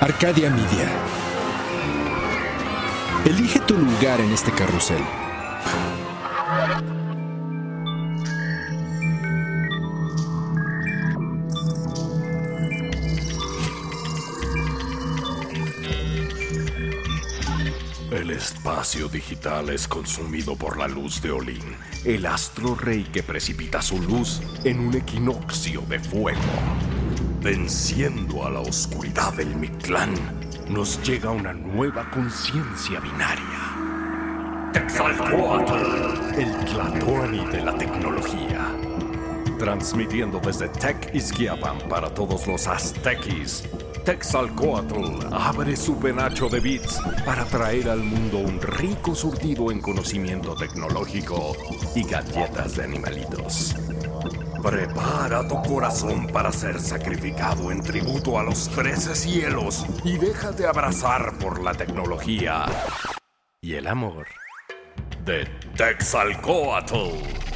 Arcadia Media. Elige tu lugar en este carrusel. El espacio digital es consumido por la luz de Olin, el astro rey que precipita su luz en un equinoccio de fuego. Venciendo a la oscuridad del Mictlán, nos llega una nueva conciencia binaria. Quetzalcoatl, el Tlatoani de la tecnología. Transmitiendo desde Tech Izquiapan para todos los aztequis. Texalcoatl abre su penacho de bits para traer al mundo un rico surtido en conocimiento tecnológico y galletas de animalitos. Prepara tu corazón para ser sacrificado en tributo a los trece cielos y déjate abrazar por la tecnología y el amor de Texalcoatl.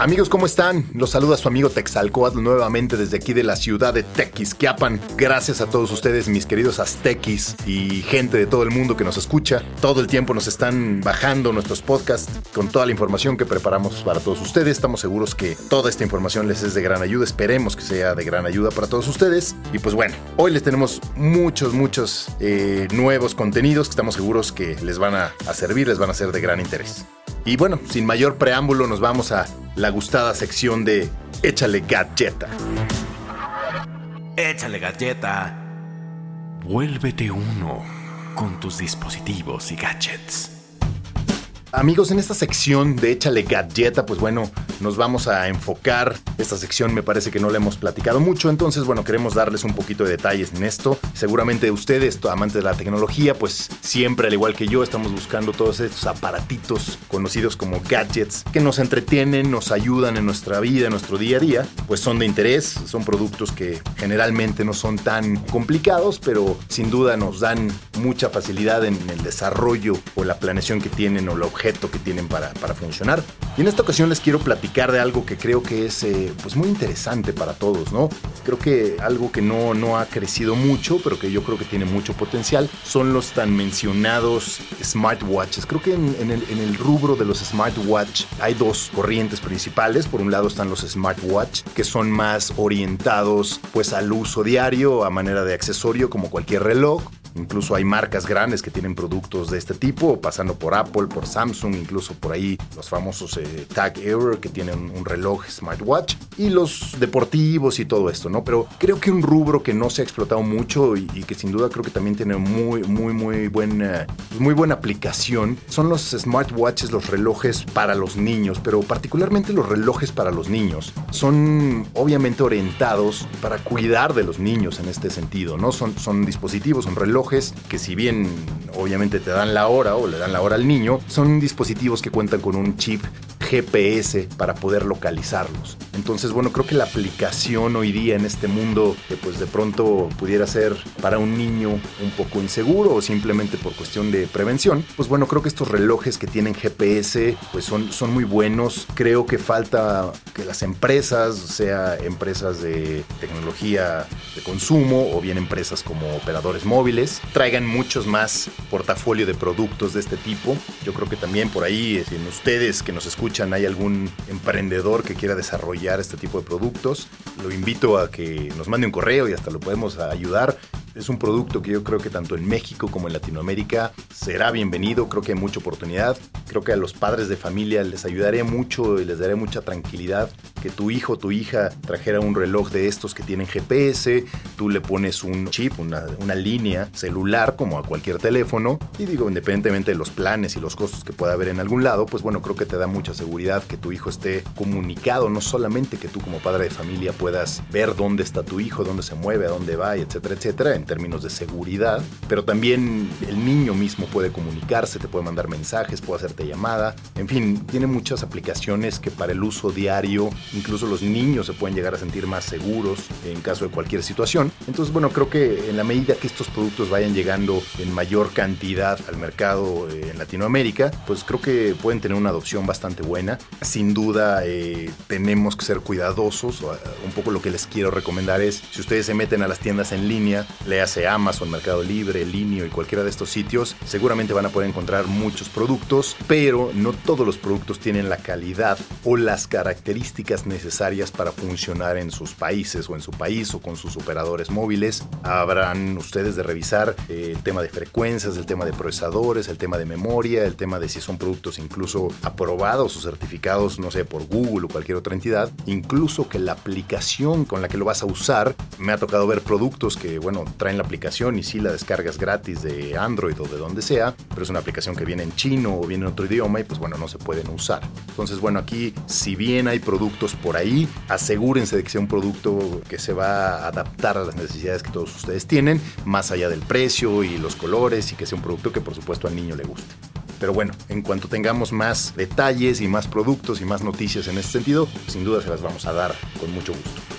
Amigos, ¿cómo están? Los saluda su amigo Texalcoatl nuevamente desde aquí de la ciudad de Tequisquiapan. Gracias a todos ustedes, mis queridos aztequis y gente de todo el mundo que nos escucha. Todo el tiempo nos están bajando nuestros podcasts con toda la información que preparamos para todos ustedes. Estamos seguros que toda esta información les es de gran ayuda. Esperemos que sea de gran ayuda para todos ustedes. Y pues bueno, hoy les tenemos muchos, muchos eh, nuevos contenidos que estamos seguros que les van a, a servir, les van a ser de gran interés. Y bueno, sin mayor preámbulo, nos vamos a la gustada sección de Échale Galleta. Échale galleta. Vuélvete uno con tus dispositivos y gadgets. Amigos, en esta sección de Échale Galleta, pues bueno, nos vamos a enfocar. Esta sección me parece que no la hemos platicado mucho, entonces bueno, queremos darles un poquito de detalles en esto. Seguramente ustedes, amantes de la tecnología, pues siempre, al igual que yo, estamos buscando todos estos aparatitos conocidos como gadgets que nos entretienen, nos ayudan en nuestra vida, en nuestro día a día, pues son de interés, son productos que generalmente no son tan complicados, pero sin duda nos dan mucha facilidad en el desarrollo o la planeación que tienen o el objeto que tienen para, para, funcionar. Y en esta ocasión les quiero platicar de algo que creo que es eh, pues muy interesante para todos, ¿no? Creo que algo que no, no ha crecido mucho, pero que yo creo que tiene mucho potencial, son los tan mencionados smartwatches. Creo que en, el, en el rubro de los smartwatch hay dos corrientes principales. Por un lado están los smartwatch, que son más orientados pues al uso diario, a manera de accesorio como cualquier reloj. Incluso hay marcas grandes que tienen productos de este tipo, pasando por Apple, por Samsung, incluso por ahí los famosos eh, Tag Heuer que tienen un reloj smartwatch y los deportivos y todo esto, ¿no? Pero creo que un rubro que no se ha explotado mucho y, y que sin duda creo que también tiene muy, muy, muy buena, muy buena aplicación son los smartwatches, los relojes para los niños, pero particularmente los relojes para los niños. Son obviamente orientados para cuidar de los niños en este sentido, ¿no? Son, son dispositivos, son relojes que si bien obviamente te dan la hora o le dan la hora al niño, son dispositivos que cuentan con un chip GPS para poder localizarlos. Entonces, bueno, creo que la aplicación hoy día en este mundo que pues de pronto pudiera ser para un niño un poco inseguro o simplemente por cuestión de prevención, pues bueno, creo que estos relojes que tienen GPS pues son, son muy buenos. Creo que falta que las empresas, sea empresas de tecnología de consumo o bien empresas como operadores móviles, traigan muchos más portafolio de productos de este tipo. Yo creo que también por ahí, si en ustedes que nos escuchan hay algún emprendedor que quiera desarrollar este tipo de productos, lo invito a que nos mande un correo y hasta lo podemos ayudar. Es un producto que yo creo que tanto en México como en Latinoamérica será bienvenido, creo que hay mucha oportunidad, creo que a los padres de familia les ayudaría mucho y les daría mucha tranquilidad que tu hijo o tu hija trajera un reloj de estos que tienen GPS, tú le pones un chip, una, una línea celular como a cualquier teléfono y digo, independientemente de los planes y los costos que pueda haber en algún lado, pues bueno, creo que te da mucha seguridad que tu hijo esté comunicado, no solamente que tú como padre de familia puedas ver dónde está tu hijo, dónde se mueve, a dónde va, etcétera, etcétera, términos de seguridad, pero también el niño mismo puede comunicarse, te puede mandar mensajes, puede hacerte llamada, en fin, tiene muchas aplicaciones que para el uso diario, incluso los niños se pueden llegar a sentir más seguros en caso de cualquier situación. Entonces, bueno, creo que en la medida que estos productos vayan llegando en mayor cantidad al mercado eh, en Latinoamérica, pues creo que pueden tener una adopción bastante buena. Sin duda, eh, tenemos que ser cuidadosos. Un poco lo que les quiero recomendar es, si ustedes se meten a las tiendas en línea, le hace Amazon, Mercado Libre, Linio y cualquiera de estos sitios, seguramente van a poder encontrar muchos productos, pero no todos los productos tienen la calidad o las características necesarias para funcionar en sus países o en su país o con sus operadores móviles. Habrán ustedes de revisar eh, el tema de frecuencias, el tema de procesadores, el tema de memoria, el tema de si son productos incluso aprobados o certificados, no sé, por Google o cualquier otra entidad, incluso que la aplicación con la que lo vas a usar, me ha tocado ver productos que, bueno, traen la aplicación y sí la descargas gratis de Android o de donde sea, pero es una aplicación que viene en chino o viene en otro idioma y pues bueno, no se pueden usar. Entonces, bueno, aquí si bien hay productos por ahí, asegúrense de que sea un producto que se va a adaptar a las necesidades que todos ustedes tienen, más allá del precio y los colores y que sea un producto que por supuesto al niño le guste. Pero bueno, en cuanto tengamos más detalles y más productos y más noticias en este sentido, sin duda se las vamos a dar con mucho gusto.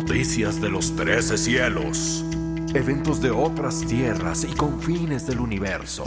Noticias de los trece cielos. Eventos de otras tierras y confines del universo.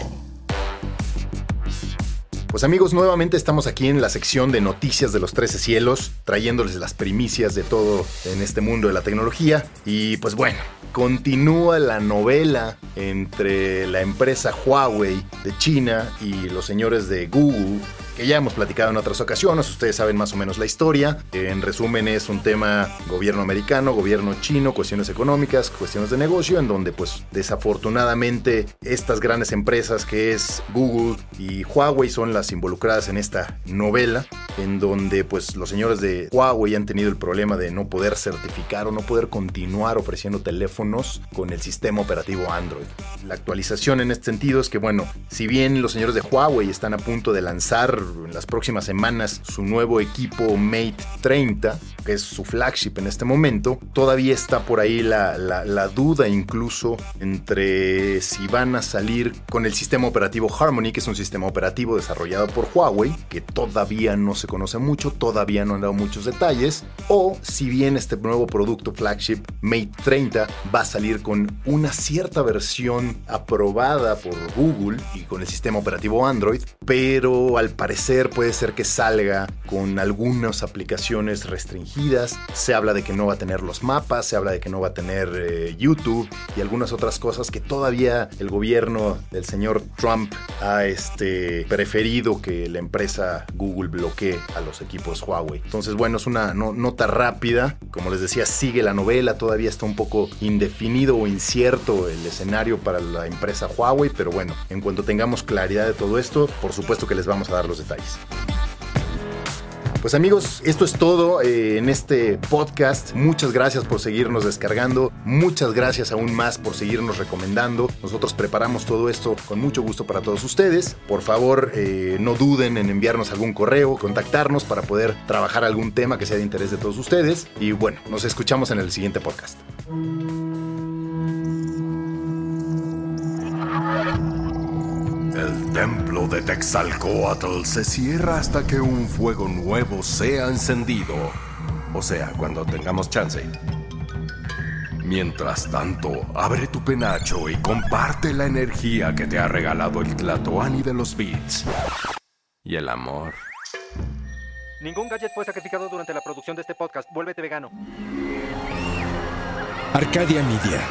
Pues amigos, nuevamente estamos aquí en la sección de noticias de los 13 cielos, trayéndoles las primicias de todo en este mundo de la tecnología. Y pues bueno, continúa la novela entre la empresa Huawei de China y los señores de Google que ya hemos platicado en otras ocasiones, ustedes saben más o menos la historia. En resumen es un tema gobierno americano, gobierno chino, cuestiones económicas, cuestiones de negocio, en donde pues desafortunadamente estas grandes empresas que es Google y Huawei son las involucradas en esta novela, en donde pues los señores de Huawei han tenido el problema de no poder certificar o no poder continuar ofreciendo teléfonos con el sistema operativo Android. La actualización en este sentido es que bueno, si bien los señores de Huawei están a punto de lanzar en las próximas semanas su nuevo equipo Mate 30, que es su flagship en este momento. Todavía está por ahí la, la, duda incluso entre si van a salir con el sistema operativo Harmony, que es un sistema operativo desarrollado por Huawei, que todavía no se conoce mucho, todavía no han dado muchos detalles, o si bien este nuevo producto flagship Mate 30 va a salir con una cierta versión aprobada por Google y con el sistema operativo Android, pero al parecer puede ser que salga con algunas aplicaciones restringidas. Se habla de que no va a tener los mapas, se habla de que no va a tener eh, YouTube y algunas otras cosas que todavía el gobierno del señor Trump ha este, preferido que la empresa Google bloquee a los equipos Huawei. Entonces, bueno, es una nota rápida. Como les decía, sigue la novela, todavía está un poco indefinido o incierto el escenario para la empresa Huawei, pero bueno, en cuanto tengamos claridad de todo esto, por supuesto que les vamos a dar los detalles. Pues amigos, esto es todo eh, en este podcast. Muchas gracias por seguirnos descargando. Muchas gracias aún más por seguirnos recomendando. Nosotros preparamos todo esto con mucho gusto para todos ustedes. Por favor, eh, no duden en enviarnos algún correo, contactarnos para poder trabajar algún tema que sea de interés de todos ustedes. Y bueno, nos escuchamos en el siguiente podcast. Templo de Texalcoatl se cierra hasta que un fuego nuevo sea encendido. O sea, cuando tengamos chance. Mientras tanto, abre tu penacho y comparte la energía que te ha regalado el Tlatoani de los Beats. Y el amor. Ningún gadget fue sacrificado durante la producción de este podcast. Vuélvete vegano. Arcadia Media.